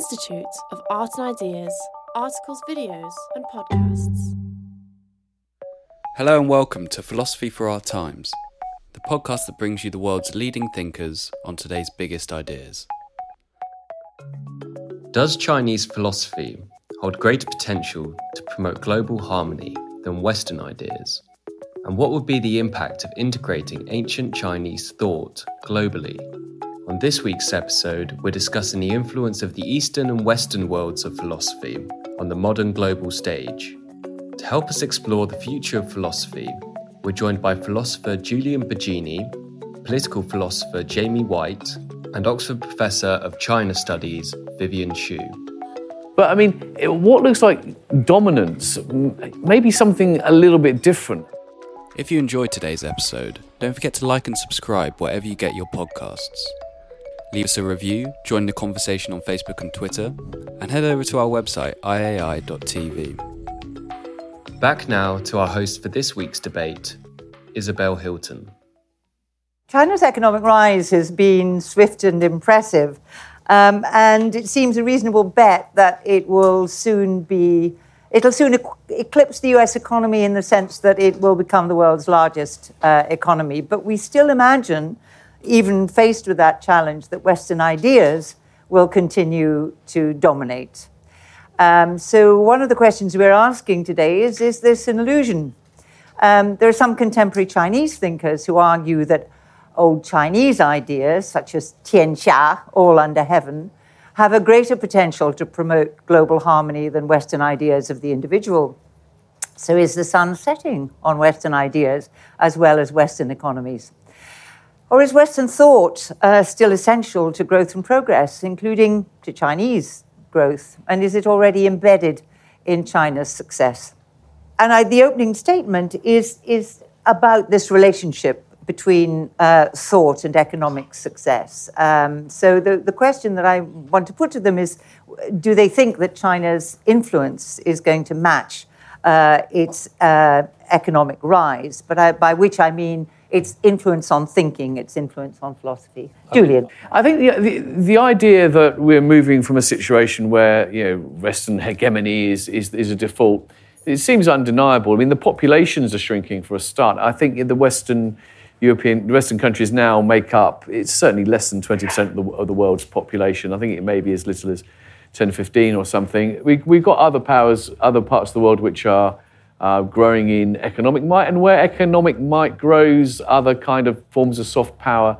Institute of Art and Ideas, articles, videos, and podcasts. Hello and welcome to Philosophy for Our Times, the podcast that brings you the world's leading thinkers on today's biggest ideas. Does Chinese philosophy hold greater potential to promote global harmony than Western ideas? And what would be the impact of integrating ancient Chinese thought globally on this week's episode, we're discussing the influence of the Eastern and Western worlds of philosophy on the modern global stage. To help us explore the future of philosophy, we're joined by philosopher Julian Baggini, political philosopher Jamie Whyte, and Oxford Professor of China Studies Vivienne Shue. But I mean, what looks like dominance, maybe something a little bit different. If you enjoyed today's episode, don't forget to like and subscribe wherever you get your podcasts. Leave us a review, join the conversation on Facebook and Twitter, and head over to our website, iai.tv. Back now to our host for this week's debate, Isabel Hilton. China's economic rise has been swift and impressive, um, and it seems a reasonable bet that it will soon be. It'll soon eclipse the US economy in the sense that it will become the world's largest uh, economy. But we still imagine even faced with that challenge, that Western ideas will continue to dominate. Um, so, one of the questions we're asking today is Is this an illusion? Um, there are some contemporary Chinese thinkers who argue that old Chinese ideas, such as Tianxia, all under heaven, have a greater potential to promote global harmony than Western ideas of the individual. So, is the sun setting on Western ideas as well as Western economies? Or is Western thought uh, still essential to growth and progress, including to Chinese growth? And is it already embedded in China's success? And I, the opening statement is, is about this relationship between uh, thought and economic success. Um, so the, the question that I want to put to them is do they think that China's influence is going to match uh, its uh, economic rise? But I, by which I mean its influence on thinking, its influence on philosophy. Julian. I think the, the, the, idea that we're moving from a situation where you know, Western hegemony is, is, is a default, it seems undeniable. I mean, the populations are shrinking for a start. I think the Western European, the Western countries now make up, it's certainly less than 20% of the, of the world's population. I think it may be as little as 10, 15 or something. We, we've got other powers, other parts of the world which are uh, growing in economic might, and where economic might grows, other kind of forms of soft power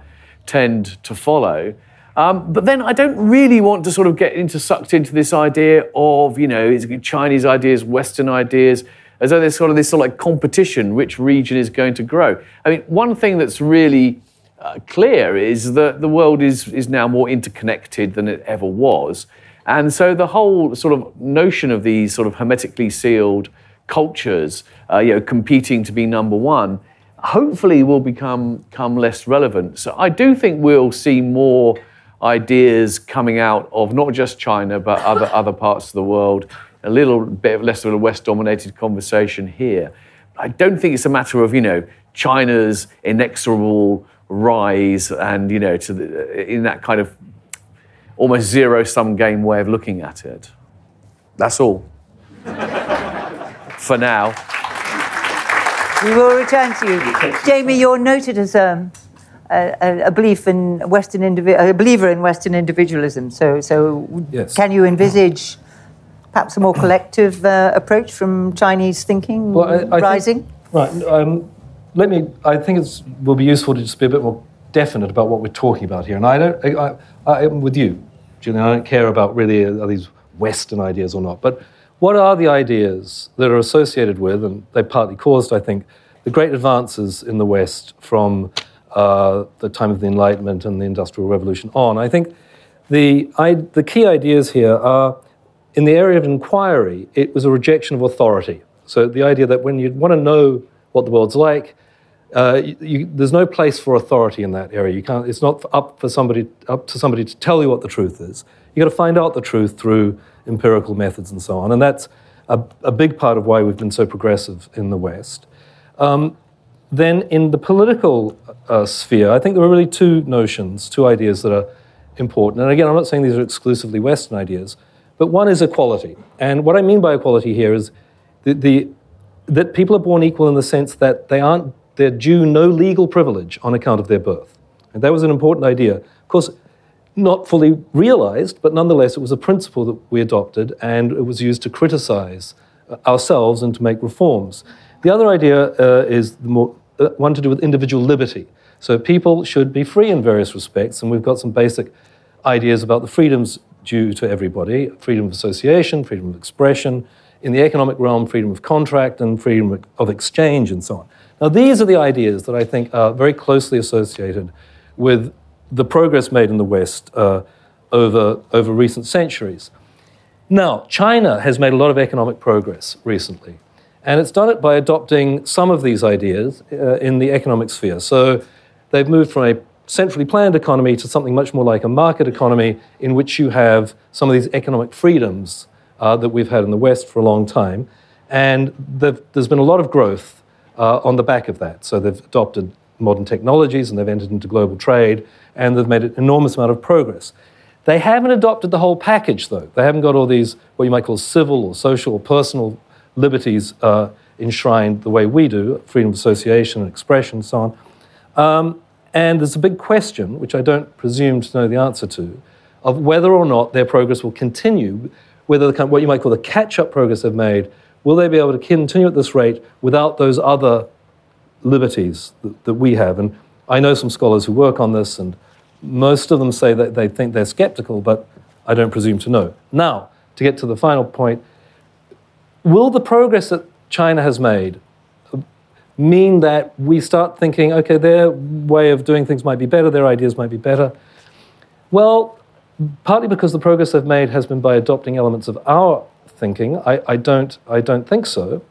tend to follow. Um, but then I don't really want to sort of get into sucked into this idea of you know Chinese ideas, Western ideas, as though there's sort of this sort of like competition, which region is going to grow. I mean, one thing that's really uh, clear is that the world is is now more interconnected than it ever was, and so the whole sort of notion of these sort of hermetically sealed cultures, uh, you know, competing to be number one, hopefully will become, become less relevant. So I do think we'll see more ideas coming out of not just China but other other parts of the world. A little bit less of a West-dominated conversation here. I don't think it's a matter of you know China's inexorable rise and you know to the, in that kind of almost zero-sum game way of looking at it. That's all for now. We will return to you. Jamie, you're noted as um, a, a, belief in Western indivi- a believer in Western individualism. So, so yes. can you envisage perhaps a more collective uh, approach from Chinese thinking Well, I- I think- rising? Right. Um, let me. I think it will be useful to just be a bit more definite about what we're talking about here. And I don't. I, I, I'm with you, Julian. I don't care about really are these Western ideas or not. But what are the ideas that are associated with, and they partly caused, I think, the great advances in the West from uh, the time of the Enlightenment and the Industrial Revolution on? I think the I, the key ideas here are in the area of inquiry. It was a rejection of authority. So the idea that when you want to know what the world's like, uh, you, there's no place for authority in that area. You can't. It's not up for somebody up to somebody to tell you what the truth is. You've got to find out the truth through empirical methods and so on. And that's a, a big part of why we've been so progressive in the West. Um, then in the political uh, sphere, I think there are really two notions, two ideas that are important. And again, I'm not saying these are exclusively Western ideas, but one is equality. And what I mean by equality here is the, the, that people are born equal in the sense that they aren't, they're due no legal privilege on account of their birth. And that was an important idea. Of course, not fully realized, but nonetheless, it was a principle that we adopted and it was used to criticize uh, ourselves and to make reforms. The other idea uh, is more, uh, one to do with individual liberty. So people should be free in various respects, and we've got some basic ideas about the freedoms due to everybody freedom of association, freedom of expression, in the economic realm, freedom of contract, and freedom of exchange, and so on. Now, these are the ideas that I think are very closely associated with the progress made in the West uh, over, over recent centuries. Now, China has made a lot of economic progress recently, and it's done it by adopting some of these ideas uh, in the economic sphere. So they've moved from a centrally planned economy to something much more like a market economy in which you have some of these economic freedoms uh, that we've had in the West for a long time. And there's been a lot of growth uh, on the back of that. So they've adopted modern technologies and they've entered into global trade and they've made an enormous amount of progress. They haven't adopted the whole package, though. They haven't got all these, what you might call civil or social or personal liberties uh, enshrined the way we do freedom of association and expression and so on. Um, and there's a big question, which I don't presume to know the answer to, of whether or not their progress will continue, whether the, what you might call the catch up progress they've made, will they be able to continue at this rate without those other liberties that, that we have? And I know some scholars who work on this, and most of them say that they think they're skeptical, but I don't presume to know. Now, to get to the final point, will the progress that China has made um, mean that we start thinking, okay, their way of doing things might be better, their ideas might be better? Well, partly because the progress they've made has been by adopting elements of our thinking. I, I don't, I don't think so.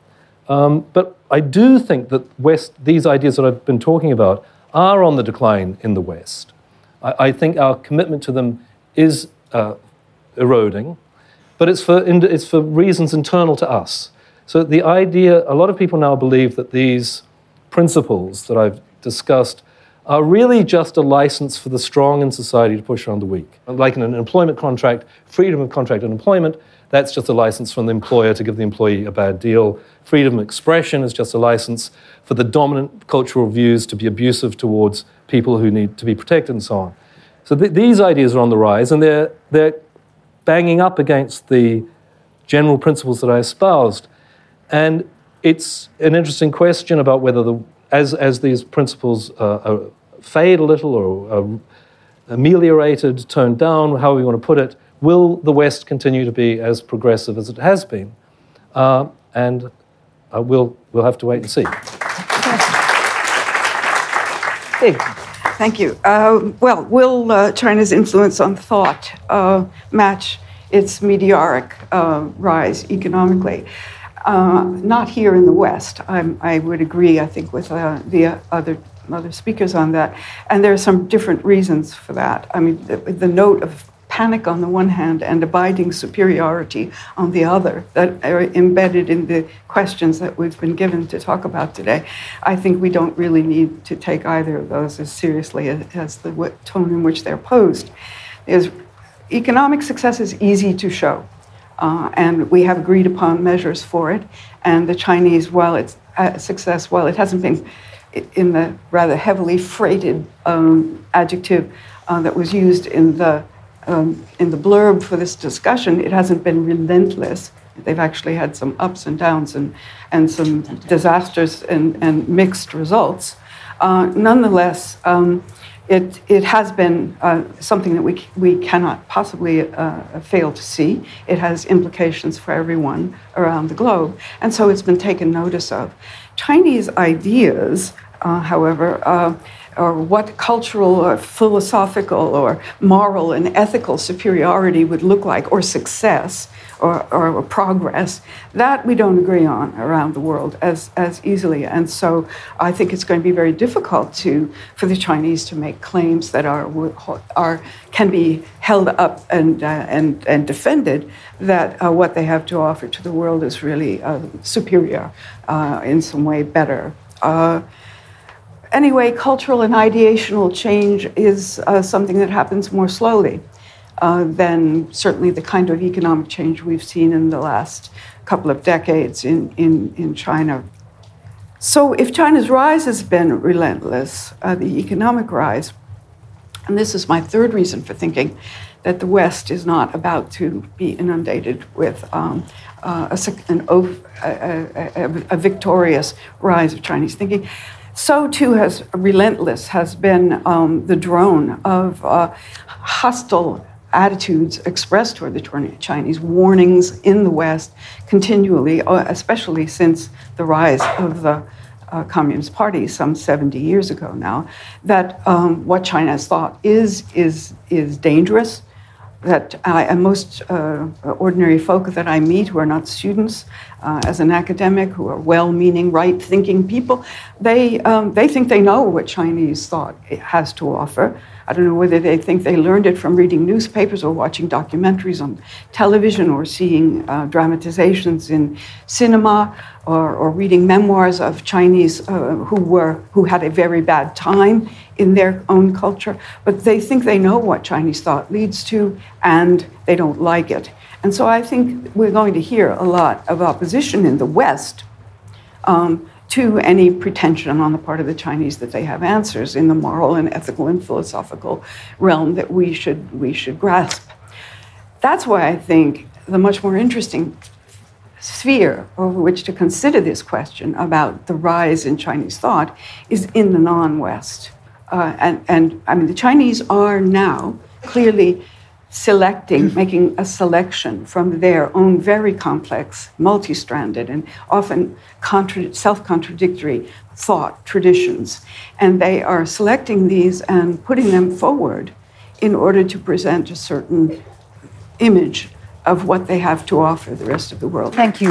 Um, but I do think that West, these ideas that I've been talking about are on the decline in the West. I, I think our commitment to them is uh, eroding, but it's for, it's for reasons internal to us. So the idea, a lot of people now believe that these principles that I've discussed are really just a license for the strong in society to push around the weak. Like in an employment contract, freedom of contract and employment, that's just a license from the employer to give the employee a bad deal. Freedom of expression is just a license for the dominant cultural views to be abusive towards people who need to be protected and so on. So th- these ideas are on the rise, and they're, they're banging up against the general principles that I espoused. And it's an interesting question about whether, the, as, as these principles uh, fade a little or are ameliorated, toned down, however you want to put it, will the West continue to be as progressive as it has been? Uh, and uh, we'll, we'll have to wait and see. Big. Thank you. Uh, well, will uh, China's influence on thought uh, match its meteoric uh, rise economically? Uh, not here in the West. I'm, i would agree, I think, with uh, the other other speakers on that. And there are some different reasons for that. I mean, the, the note of panic on the one hand and abiding superiority on the other that are embedded in the questions that we've been given to talk about today. I think we don't really need to take either of those as seriously as, the tone in which they're posed. Is economic success is easy to show. Uh, and we have agreed upon measures for it. And the Chinese, while it's a success, while it hasn't been in the rather heavily freighted um, adjective uh, that was used in the um, in the blurb for this discussion, it hasn't been relentless. They've actually had some ups and downs and, and some disasters and, and mixed results. Uh, nonetheless, um, it, it has been uh, something that we, we cannot possibly uh, fail to see. It has implications for everyone around the globe, and so it's been taken notice of. Chinese ideas, uh, however, uh, or what cultural or philosophical or moral and ethical superiority would look like, or success, or, or progress, that we don't agree on around the world as, as easily. And so I think it's going to be very difficult to, for the Chinese to make claims that are, are, can be held up and, uh, and, and defended that uh, what they have to offer to the world is really uh, superior, uh, in some way better. Anyway, cultural and ideational change is uh, something that happens more slowly uh, than certainly the kind of economic change we've seen in the last couple of decades in, in, in China. So, if China's rise has been relentless, uh, the economic rise, and this is my third reason for thinking that the West is not about to be inundated with um, uh, a, an, a, a, a, victorious rise of Chinese thinking. So too has relentless has been um, the drone of uh, hostile attitudes expressed toward the Chinese, warnings in the West continually, uh, especially since the rise of the uh, Communist Party some 70 years ago now, that um, what China has thought is, is, is dangerous. That I, most uh, ordinary folk that I meet who are not students, uh, as an academic, who are well meaning, right thinking people, they, um, they think they know what Chinese thought has to offer. I don't know whether they think they learned it from reading newspapers or watching documentaries on television or seeing uh, dramatizations in cinema or, or, reading memoirs of Chinese uh, who were who had a very bad time in their own culture. But they think they know what Chinese thought leads to, and they don't like it. And so I think we're going to hear a lot of opposition in the West. Um, to any pretension on the part of the Chinese that they have answers in the moral and ethical and philosophical realm that we should, we should grasp. That's why I think the much more interesting sphere over which to consider this question about the rise in Chinese thought is in the non West. Uh, and, and I mean, the Chinese are now clearly selecting, making a selection from their own very complex, multi stranded, and often contra- self contradictory thought traditions. And they are selecting these and putting them forward in order to present a certain image of what they have to offer the rest of the world. Thank you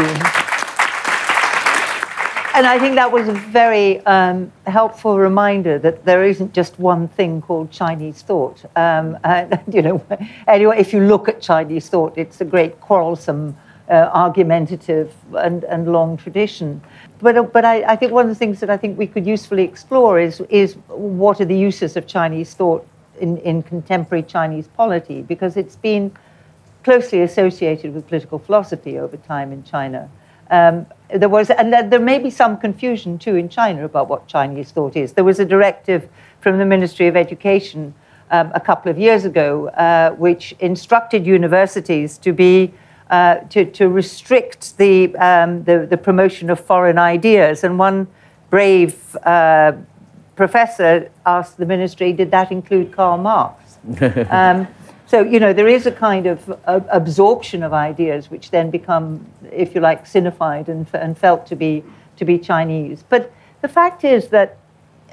and I think that was a very um, helpful reminder that there isn't just one thing called Chinese thought. Um, and, you know, anyway, if you look at Chinese thought, it's a great quarrelsome, uh, argumentative, and, and long tradition. But, uh, but I, I, think one of the things that I think we could usefully explore is, is what are the uses of Chinese thought in, in contemporary Chinese polity, because it's been closely associated with political philosophy over time in China. Um, there was, and there may be some confusion too in China about what Chinese thought is. There was a directive from the Ministry of Education um, a couple of years ago, uh, which instructed universities to be uh, to, to restrict the, um, the, the promotion of foreign ideas. And one brave uh, professor asked the ministry, "Did that include Karl Marx?" um, so, you know, there is a kind of uh, absorption of ideas which then become, if you like, sinified and, and felt to be, to be Chinese. But the fact is that,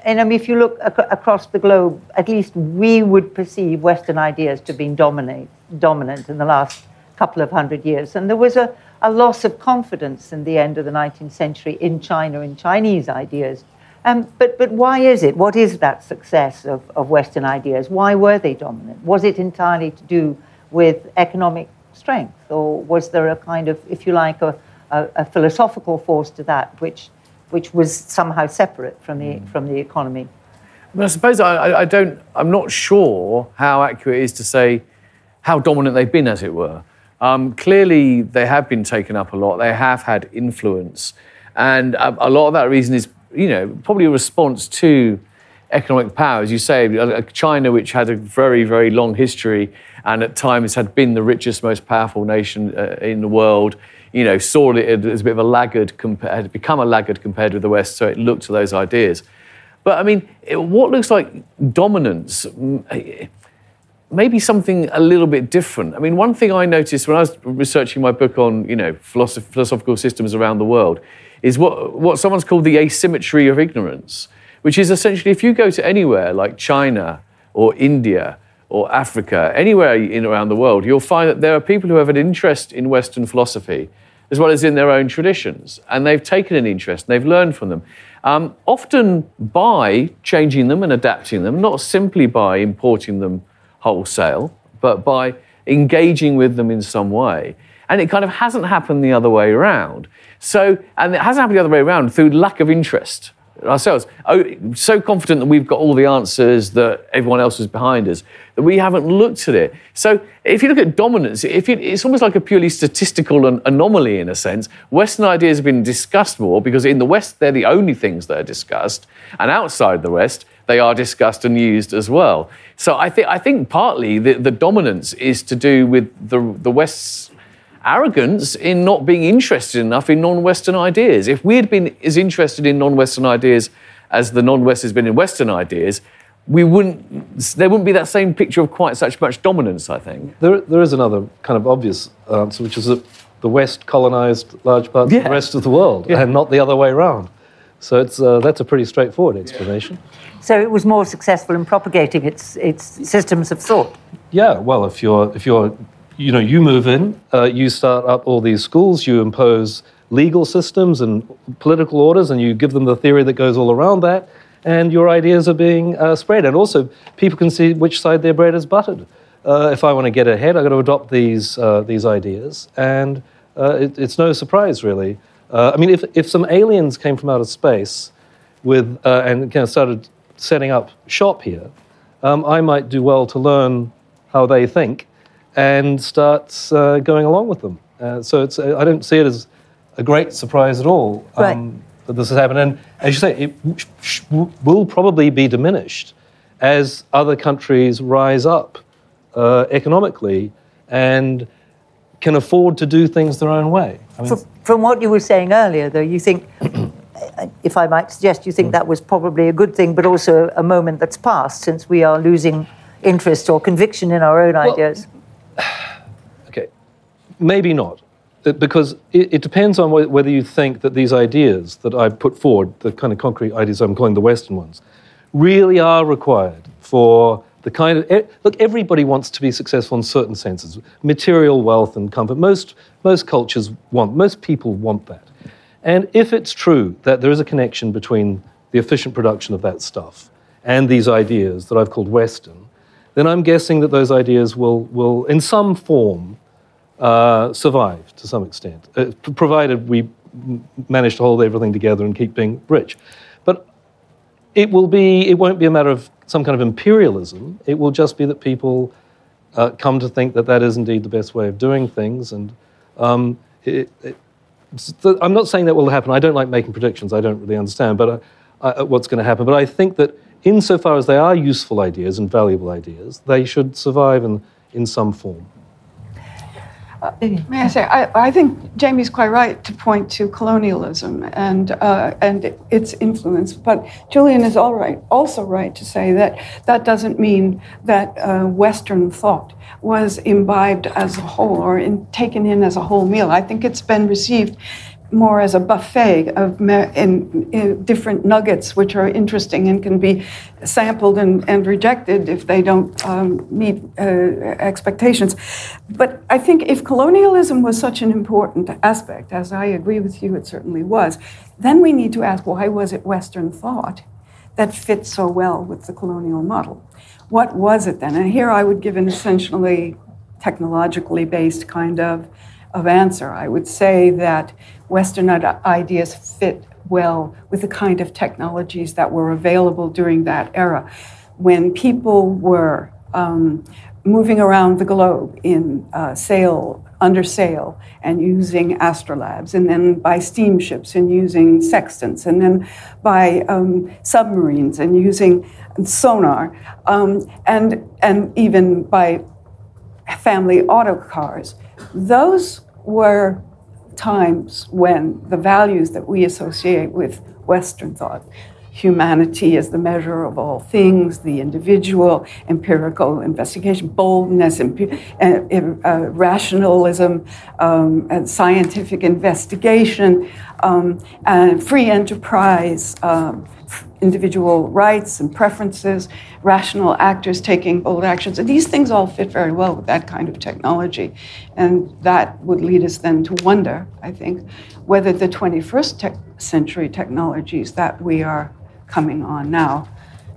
and I mean, if you look ac- across the globe, at least we would perceive Western ideas to have been dominate, dominant in the last couple of hundred years. And there was a, a loss of confidence in the end of the 19th century in China, in Chinese ideas um, but, but why is it? What is that success of, of Western ideas? Why were they dominant? Was it entirely to do with economic strength, or was there a kind of, if you like, a, a, a philosophical force to that, which, which was somehow separate from the, mm. from the economy? But I suppose I, I don't, I'm not sure how accurate it is to say how dominant they've been, as it were. Um, clearly, they have been taken up a lot. They have had influence, and a, a lot of that reason is you know, probably a response to economic power, as you say, uh, China, which had a very, very long history and at times had been the richest, most powerful nation uh, in the world, you know, saw it as a bit of a laggard, compared, had become a laggard compared with the West, so it looked to those ideas. But I mean, what looks like dominance, maybe something a little bit different. I mean, one thing I noticed when I was researching my book on, you know, philosoph- philosophical systems around the world is what, what someone's called the asymmetry of ignorance, which is essentially if you go to anywhere like China or India or Africa, anywhere in around the world, you'll find that there are people who have an interest in Western philosophy as well as in their own traditions. And they've taken an interest and they've learned from them. Um, often by changing them and adapting them, not simply by importing them wholesale, but by engaging with them in some way. And it kind of hasn't happened the other way around. So, and it hasn't happened the other way around through lack of interest ourselves. Oh, so confident that we've got all the answers that everyone else is behind us that we haven't looked at it. So if you look at dominance, if it's almost like a purely statistical an anomaly in a sense. Western ideas have been discussed more because in the West they're the only things that are discussed, and outside the West they are discussed and used as well. So I think I think partly the, the dominance is to do with the the West's arrogance in not being interested enough in non-Western ideas. If we had been as interested in non-Western ideas as the non-West has been in Western ideas, we wouldn't there wouldn't be that same picture of quite such much dominance. I think there there is another kind of obvious answer, which is that the West colonized large parts yeah. of the rest of the world, yeah. and not the other way around. So it's, uh, that's a pretty straightforward explanation. So it was more successful in propagating its, its systems of thought. Yeah, well, if you're, if you're you know, you move in, uh, you start up all these schools, you impose legal systems and political orders, and you give them the theory that goes all around that, and your ideas are being uh, spread. And also, people can see which side their bread is buttered. Uh, if I want to get ahead, I've got to adopt these, uh, these ideas, and uh, it, it's no surprise, really. Uh, I mean, if, if some aliens came from outer space with, and kind of started setting up shop here, um, I might do well to learn how they think and starts uh, going along with them. Uh, so it's, I don't see it as a great surprise at all um, that this has happened. And as you say, it will probably be diminished as other countries rise up uh, economically and can afford to do things their own way. I mean, from, from, what you were saying earlier, though, you think, if I might suggest, you think mm. that was probably a good thing, but also a moment that's passed since we are losing interest or conviction in our own well, ideas. okay, maybe not. Because it, it depends on whether you think that these ideas that I put forward, the kind of concrete ideas I'm calling the Western ones, really are required for the kind of look everybody wants to be successful in certain senses material wealth and comfort. Most most cultures want most people want that. And if it's true that there is a connection between the efficient production of that stuff and these ideas that I've called western then I'm guessing that those ideas will, will in some form, uh, survive to some extent, uh, provided we manage to hold everything together and keep being rich. But it will be, it won't be a matter of some kind of imperialism. It will just be that people uh, come to think that that is indeed the best way of doing things. And um, it, it, I'm not saying that will happen. I don't like making predictions. I don't really understand, but uh, what's going to happen. But I think that insofar as they are useful ideas and valuable ideas, they should survive in, in some form. Uh, may I say, I, I, think Jamie's quite right to point to colonialism and, uh, and its influence, but Julian is all right, also right to say that that doesn't mean that uh, Western thought was imbibed as a whole or in, taken in as a whole meal. I think it's been received more as a buffet of in, in different nuggets, which are interesting and can be sampled and, and rejected if they don't um, meet uh, expectations. But I think if colonialism was such an important aspect, as I agree with you, it certainly was, then we need to ask why was it Western thought that fit so well with the colonial model? What was it then? And here I would give an essentially technologically based kind of, of answer. I would say that Western ideas fit well with the kind of technologies that were available during that era. When people were um, moving around the globe in uh, sail, under sail, and using astrolabes, and then by steamships and using sextants, and then by um, submarines and using sonar, um, and, and even by family auto cars. Those were times when the values that we associate with Western thought humanity as the measure of all things, the individual, empirical investigation, boldness, imp- uh, uh, rationalism, um, and scientific investigation, um, and free enterprise, um, individual rights and preferences, rational actors taking bold actions. And these things all fit very well with that kind of technology. And that would lead us then to wonder, I think, whether the 21st te- century technologies that we are coming on now,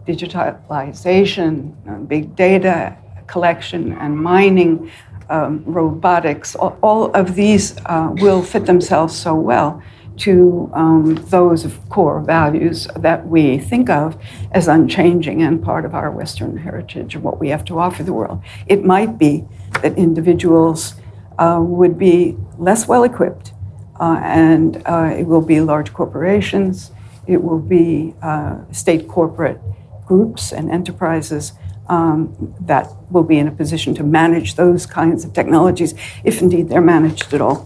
digitalization, uh, big data collection and mining, um, robotics, all, all, of these uh, will fit themselves so well to um, those core values that we think of as unchanging and part of our Western heritage and what we have to offer the world. It might be that individuals uh, would be less well equipped, uh, and uh, it will be large corporations, it will be uh, state corporate groups and enterprises. Um, that will be in a position to manage those kinds of technologies, if indeed they're managed at all.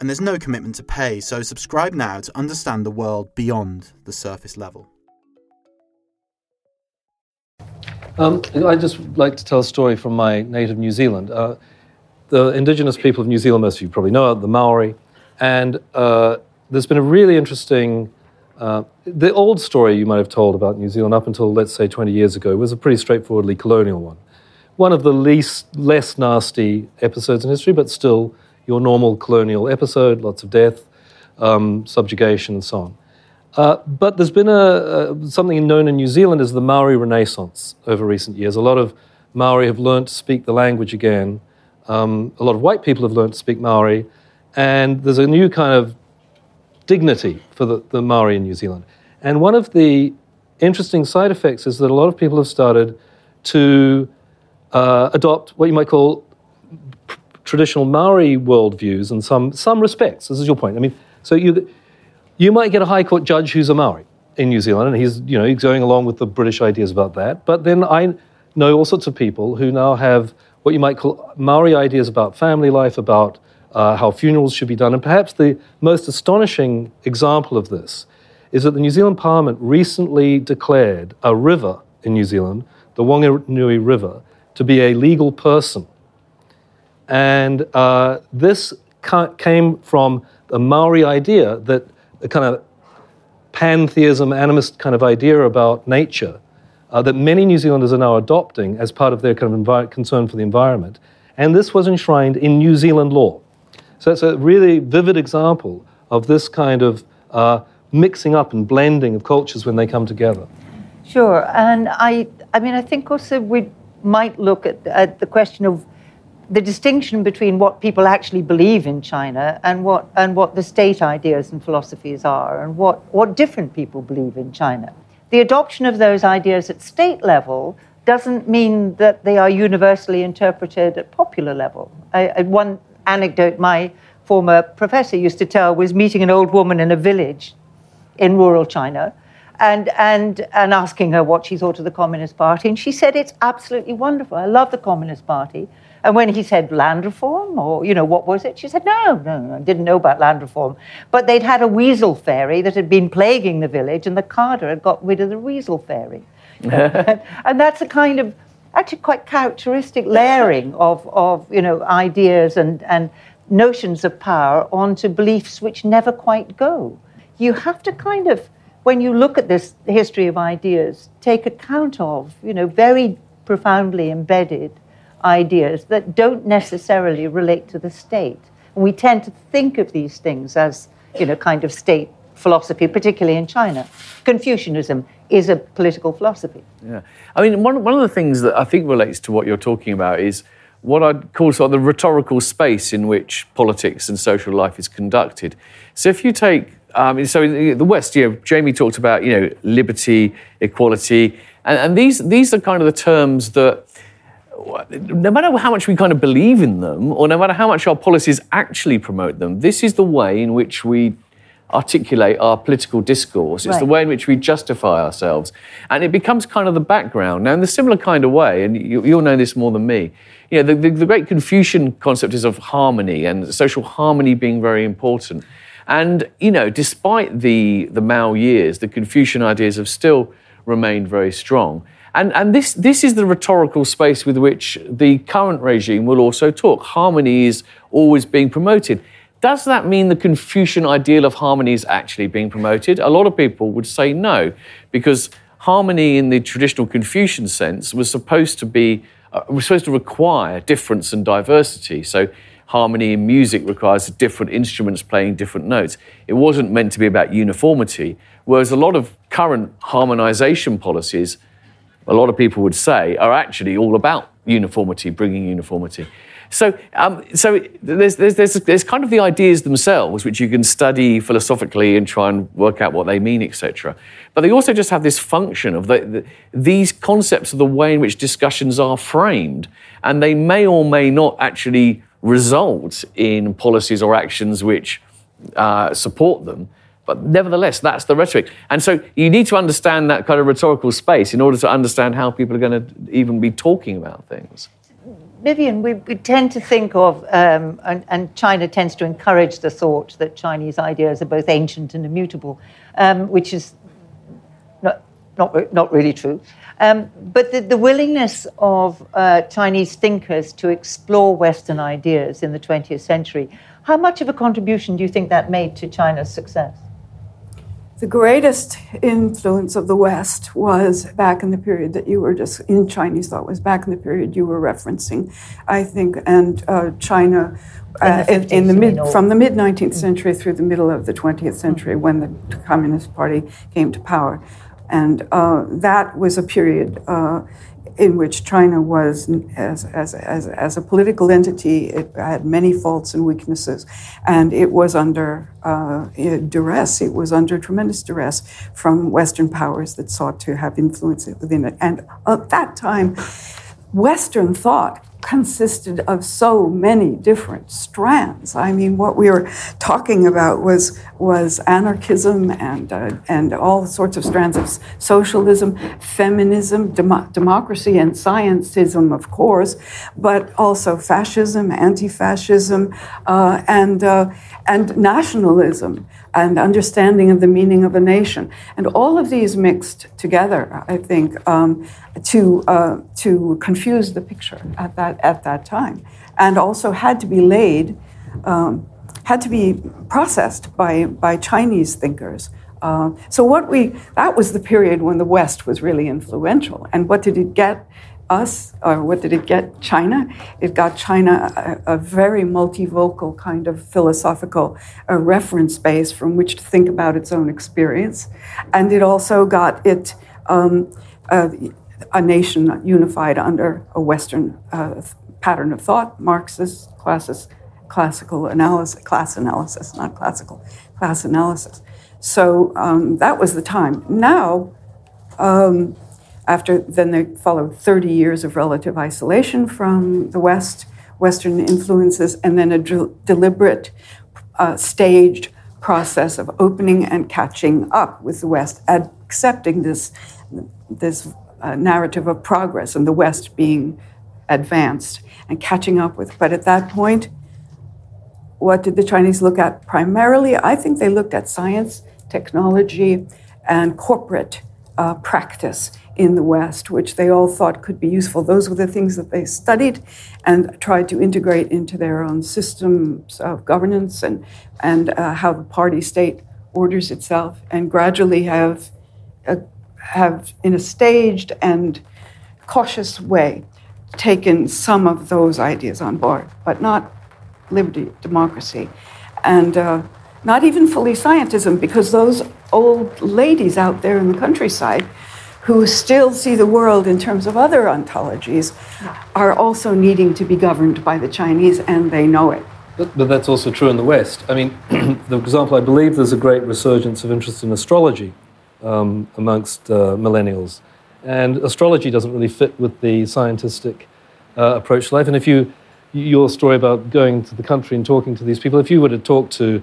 and there's no commitment to pay, so subscribe now to understand the world beyond the surface level. Um, I'd just like to tell a story from my native New Zealand. Uh, the indigenous people of New Zealand, most of you probably know, the Maori, and uh, there's been a really interesting. Uh, the old story you might have told about New Zealand up until, let's say, 20 years ago was a pretty straightforwardly colonial one. One of the least, less nasty episodes in history, but still your normal colonial episode, lots of death, um, subjugation, and so on. Uh, but there's been a, a, something known in New Zealand as the Maori Renaissance over recent years. A lot of Maori have learned to speak the language again. Um, a lot of white people have learned to speak Maori, and there's a new kind of dignity for the, the Maori in New Zealand. And one of the interesting side effects is that a lot of people have started to uh, adopt what you might call traditional Maori worldviews in some, some respects. This is your point. I mean, so you, you might get a High Court judge who's a Maori in New Zealand, and he's, you know, he's going along with the British ideas about that. But then I know all sorts of people who now have what you might call Maori ideas about family life, about uh, how funerals should be done. And perhaps the most astonishing example of this is that the New Zealand Parliament recently declared a river in New Zealand, the Whanganui River, to be a legal person. And uh, this came from a Maori idea that a kind of pantheism, animist kind of idea about nature uh, that many New Zealanders are now adopting as part of their kind of concern for the environment. And this was enshrined in New Zealand law. So it's a really vivid example of this kind of uh, mixing up and blending of cultures when they come together. Sure, and I, I mean, I think also we might look at, at the question of the distinction between what people actually believe in China and what, and what the state ideas and philosophies are, and what, what different people believe in China. The adoption of those ideas at state level doesn't mean that they are universally interpreted at popular level. I, I, one anecdote my former professor used to tell was meeting an old woman in a village in rural China and, and, and asking her what she thought of the Communist Party. And she said, It's absolutely wonderful. I love the Communist Party. And when he said land reform, or, you know, what was it? She said, no, no, no, I didn't know about land reform. But they'd had a weasel fairy that had been plaguing the village, and the carter had got rid of the weasel fairy. and that's a kind of, actually quite characteristic layering of, of you know, ideas and, and notions of power onto beliefs which never quite go. You have to kind of when you look at this history of ideas, take account of, you know, very profoundly embedded ideas that don't necessarily relate to the state. And we tend to think of these things as, you know, kind of state philosophy, particularly in China. Confucianism is a political philosophy. Yeah. I mean, one, one of the things that I think relates to what you're talking about is what I'd call sort of the rhetorical space in which politics and social life is conducted. So if you take, um, so in the West, you know, Jamie talked about, you know, liberty, equality, and, and these, these are kind of the terms that no matter how much we kind of believe in them, or no matter how much our policies actually promote them, this is the way in which we articulate our political discourse. It's right. the way in which we justify ourselves. And it becomes kind of the background. Now, in a similar kind of way, and you, will know this more than me, you know, the, the, the great Confucian concept is of harmony and social harmony being very important. And, you know, despite the, the Mao years, the Confucian ideas have still remained very strong. And, and this, this is the rhetorical space with which the current regime will also talk. Harmony is always being promoted. Does that mean the Confucian ideal of harmony is actually being promoted? A lot of people would say no, because harmony in the traditional Confucian sense was supposed to be uh, was supposed to require difference and diversity. So harmony in music requires different instruments playing different notes. It wasn't meant to be about uniformity. Whereas a lot of current harmonization policies, a lot of people would say, are actually all about uniformity, bringing uniformity. So, um, so there's, there's, there's, there's kind of the ideas themselves, which you can study philosophically and try and work out what they mean, etc. But they also just have this function of the, the, these concepts of the way in which discussions are framed, and they may or may not actually result in policies or actions which uh, support them. But nevertheless, that's the rhetoric. And so you need to understand that kind of rhetorical space in order to understand how people are going to even be talking about things. Vivienne, we, we, tend to think of, um, and, and, China tends to encourage the thought that Chinese ideas are both ancient and immutable, um, which is not, not, not really true. Um, but the, the, willingness of uh, Chinese thinkers to explore Western ideas in the 20th century, how much of a contribution do you think that made to China's success? The greatest influence of the West was back in the period that you were just in Chinese thought was back in the period you were referencing, I think, and uh, China uh, in, the, in the mid from the mid 19th century through the middle of the 20th century when the Communist Party came to power, and uh, that was a period uh, in which China was, as, as, as, as a political entity, it had many faults and weaknesses, and it was under uh, duress. It was under tremendous duress from Western powers that sought to have influence within it. And at that time, Western thought consisted of so many different strands. I mean, what we were talking about was was anarchism and uh, and all sorts of strands of socialism, feminism, dem- democracy, and scientism, of course, but also fascism, anti-fascism, uh, and uh, and nationalism and understanding of the meaning of a nation. And all of these mixed together, I think, um, to, uh, to confuse the picture at that, at that time. And also had to be laid, um, had to be processed by, by Chinese thinkers. Uh, so what we that was the period when the West was really influential. And what did it get? Us, or what did it get China? It got China a, a very multivocal kind of philosophical uh, reference base from which to think about its own experience. And it also got it um, a nation unified under a Western uh, pattern of thought, Marxist, classist, classical analysis, class analysis, not classical, class analysis. So um, that was the time. Now, um, after then, they followed 30 years of relative isolation from the West, Western influences, and then a de- deliberate, uh, staged process of opening and catching up with the West, accepting this, this uh, narrative of progress and the West being advanced and catching up with. But at that point, what did the Chinese look at primarily? I think they looked at science, technology, and corporate uh, practice in the West, which they all thought could be useful. Those were the things that they studied and tried to integrate into their own systems of governance and, and uh, how the party state orders itself and gradually have, uh, have in a staged and cautious way, taken some of those ideas on board, but not liberty, democracy, and uh, not even fully scientism, because those old ladies out there in the countryside who still see the world in terms of other ontologies are also needing to be governed by the Chinese, and they know it. But, but that's also true in the West. I mean, for example, I believe there's a great resurgence of interest in astrology um, amongst uh, millennials. And astrology doesn't really fit with the scientific uh, approach to life. And if you, your story about going to the country and talking to these people, if you were to talk to,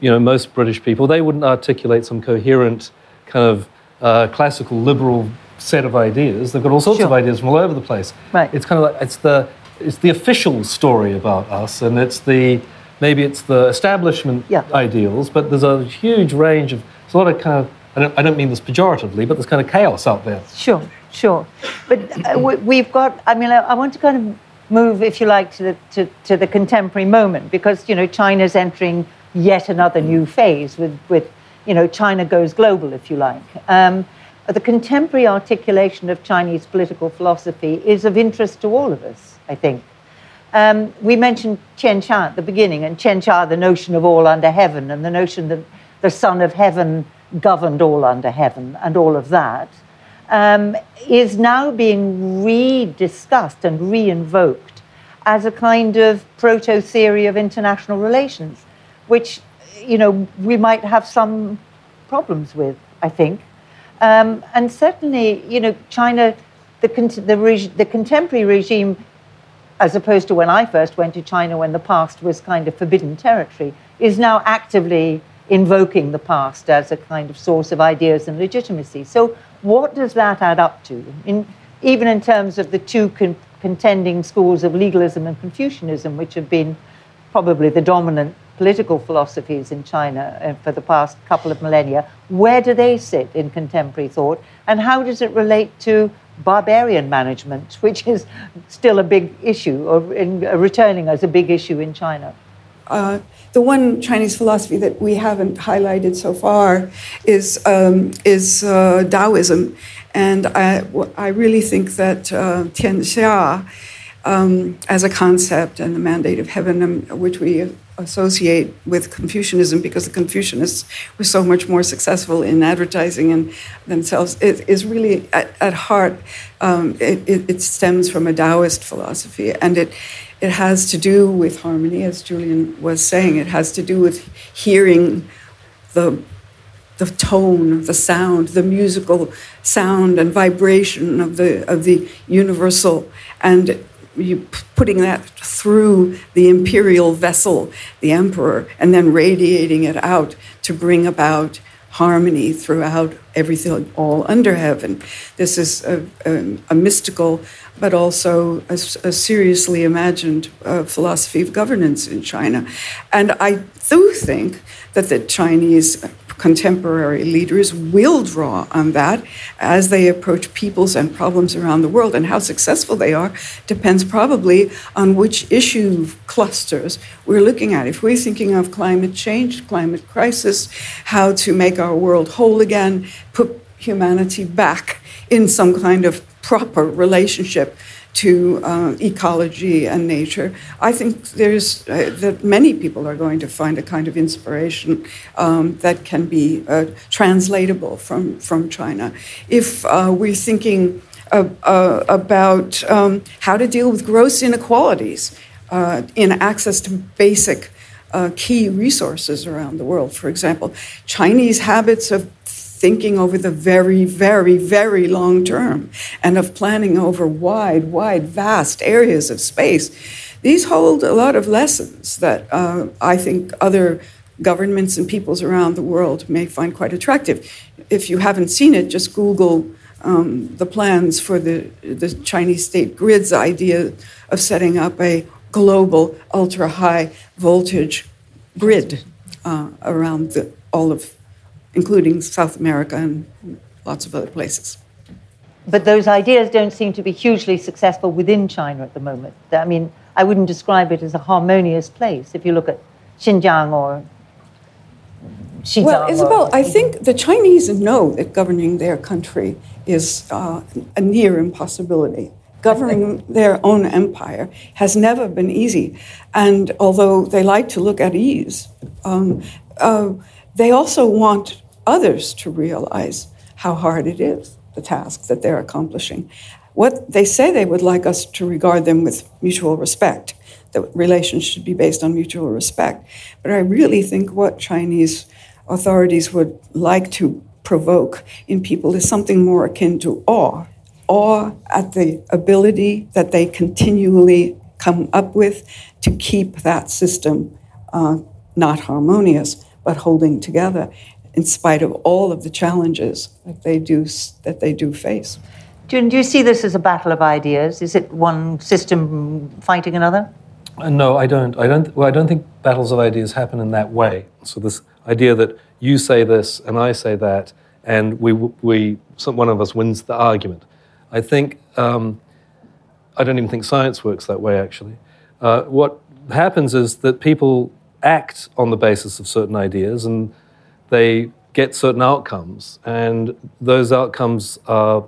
you know, most British people, they wouldn't articulate some coherent kind of uh, classical liberal set of ideas. They've got all sorts Sure. of ideas from all over the place. Right. It's kind of like it's the it's the official story about us, and it's the maybe it's the establishment Yeah. ideals, but there's a huge range of there's a lot of kind of I don't, I don't mean this pejoratively, but there's kind of chaos out there. Sure, sure. But uh, we- we've got, I mean, I, I want to kind of move, if you like, to the, to, to the contemporary moment because, you know, China's entering yet another new phase with, with you know, China goes global, if you like. Um, the contemporary articulation of Chinese political philosophy is of interest to all of us, I think. Um, we mentioned Chen at the beginning, and Chen the notion of all under heaven, and the notion that the Son of Heaven governed all under heaven, and all of that, um, is now being rediscussed and re-invoked as a kind of proto-theory of international relations, which, you know, we might have some problems with, I think. Um, and certainly, you know, China, the, the, reg- the contemporary regime as opposed to when I first went to China when the past was kind of forbidden territory, is now actively invoking the past as a kind of source of ideas and legitimacy. So, what does that add up to? In, even in terms of the two con- contending schools of legalism and Confucianism, which have been probably the dominant political philosophies in China uh, for the past couple of millennia, where do they sit in contemporary thought? And how does it relate to barbarian management, which is still a big issue, or in, uh, returning as a big issue in China? Uh, the one Chinese philosophy that we haven't highlighted so far is um, is uh, Taoism, and I, I really think that uh, Tianxia, um, as a concept and the mandate of heaven, um, which we associate with Confucianism because the Confucianists were so much more successful in advertising and themselves, is really at, at heart, um, it, it, it stems from a Taoist philosophy, and it it has to do with harmony, as Julian was saying. It has to do with hearing the the tone, the sound, the musical sound and vibration of the of the universal, and you putting that through the imperial vessel, the emperor, and then radiating it out to bring about harmony throughout everything, all under heaven. This is a, a, a mystical, but also a seriously imagined uh, philosophy of governance in China. And I do think that the Chinese contemporary leaders will draw on that as they approach peoples and problems around the world. And how successful they are depends probably on which issue clusters we're looking at. If we're thinking of climate change, climate crisis, how to make our world whole again, put humanity back in some kind of proper relationship to uh, ecology and nature. I think there's uh, that many people are going to find a kind of inspiration um, that can be uh, translatable from from China. If uh, we're thinking uh, about um, how to deal with gross inequalities uh, in access to basic key resources around the world, for example, Chinese habits of thinking over the very, very, very long term and of planning over wide, wide, vast areas of space. These hold a lot of lessons that uh, I think other governments and peoples around the world may find quite attractive. If you haven't seen it, just Google um, the plans for the, the Chinese state grids idea of setting up a global ultra high voltage grid uh, around the, all of including South America and lots of other places. But those ideas don't seem to be hugely successful within China at the moment. I mean, I wouldn't describe it as a harmonious place if you look at Xinjiang or Well, Isabel, I think the Chinese know that governing their country is uh, a near impossibility. Governing their own empire has never been easy. And although they like to look at ease, um, uh, they also want others to realize how hard it is, the task that they're accomplishing. What they say they would like us to regard them with mutual respect, that relations should be based on mutual respect. But I really think what Chinese authorities would like to provoke in people is something more akin to awe awe at the ability that they continually come up with to keep that system uh, not harmonious, but holding together in spite of all of the challenges that they do, that they do face. Do, do you see this as a battle of ideas? Is it one system fighting another? Uh, No, I don't. I don't. Well, I don't think battles of ideas happen in that way. So this idea that you say this and I say that, and we we some, one of us wins the argument. I think um, I don't even think science works that way. Actually, uh, what happens is that people act on the basis of certain ideas, and they get certain outcomes, and those outcomes are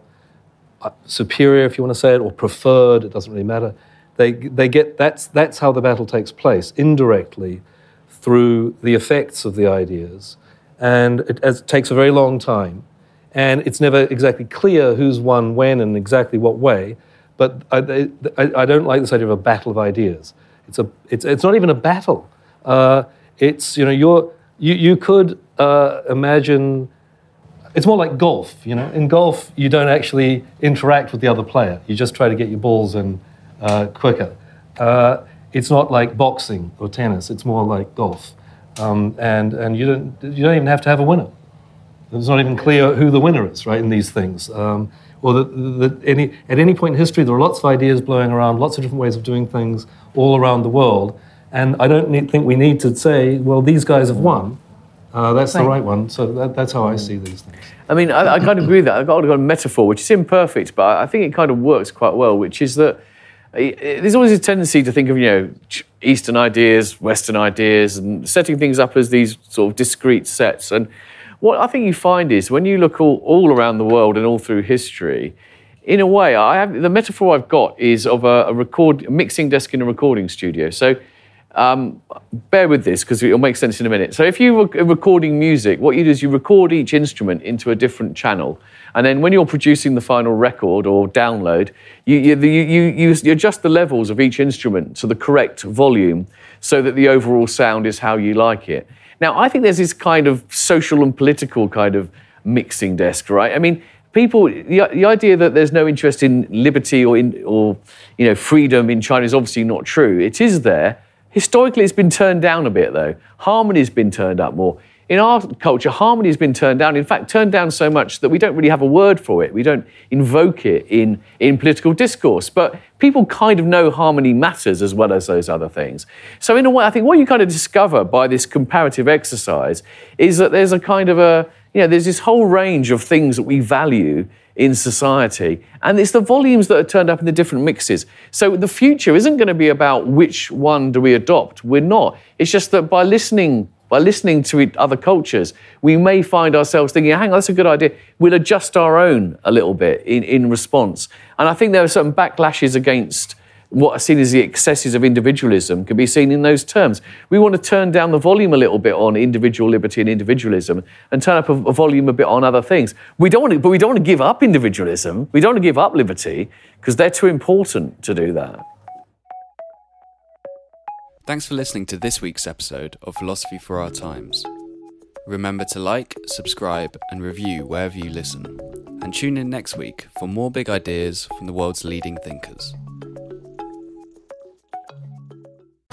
uh, superior, if you want to say it, or preferred. It doesn't really matter. They, they get that's that's how the battle takes place indirectly through the effects of the ideas, and it, as, it takes a very long time, and it's never exactly clear who's won when and exactly what way. But I, I, I don't like this idea of a battle of ideas. It's a it's, it's not even a battle. Uh, it's you know you're you you could uh, imagine it's more like golf, you know. In golf, you don't actually interact with the other player. You just try to get your balls in uh, quicker. Uh, it's not like boxing or tennis. It's more like golf, um, and and you don't you don't even have to have a winner. It's not even clear who the winner is, right? In these things, um, or that that any at any point in history, there are lots of ideas blowing around, lots of different ways of doing things all around the world, and I don't need, think we need to say, well, these guys have won. Uh, that's the right one. So that, that's how I see these things. I mean, I, I kind of agree with that. I've got, I've got a metaphor, which is imperfect, but I think it kind of works quite well, which is that there's always a tendency to think of, you know, Eastern ideas, Western ideas, and setting things up as these sort of discrete sets. And what I think you find is when you look all, all around the world and all through history, in a way, I have, the metaphor I've got is of a, a record, a mixing desk in a recording studio. So um, bear with this because it'll make sense in a minute. So, if you were recording music, what you do is you record each instrument into a different channel. And then when you're producing the final record or download, you, you, you, you, you adjust the levels of each instrument to the correct volume so that the overall sound is how you like it. Now, I think there's this kind of social and political kind of mixing desk, right? I mean, people, the, the idea that there's no interest in liberty or, in, or you know, freedom in China is obviously not true. It is there. Historically, it's been turned down a bit, though. Harmony's been turned up more. In our culture, harmony has been turned down. In fact, turned down so much that we don't really have a word for it. We don't invoke it in, in political discourse. But people kind of know harmony matters as well as those other things. So, in a way, I think what you kind of discover by this comparative exercise is that there's a kind of a, you know, there's this whole range of things that we value in society. And it's the volumes that are turned up in the different mixes. So the future isn't going to be about which one do we adopt. We're not. It's just that by listening, by listening to other cultures, we may find ourselves thinking, hang on, that's a good idea. We'll adjust our own a little bit in, in response. And I think there are certain backlashes against what are seen as the excesses of individualism can be seen in those terms. We want to turn down the volume a little bit on individual liberty and individualism and turn up a, a volume a bit on other things. We don't want to, but we don't want to give up individualism. We don't want to give up liberty because they're too important to do that. Thanks for listening to this week's episode of Philosophy for Our Times. Remember to like, subscribe, and review wherever you listen. And tune in next week for more big ideas from the world's leading thinkers.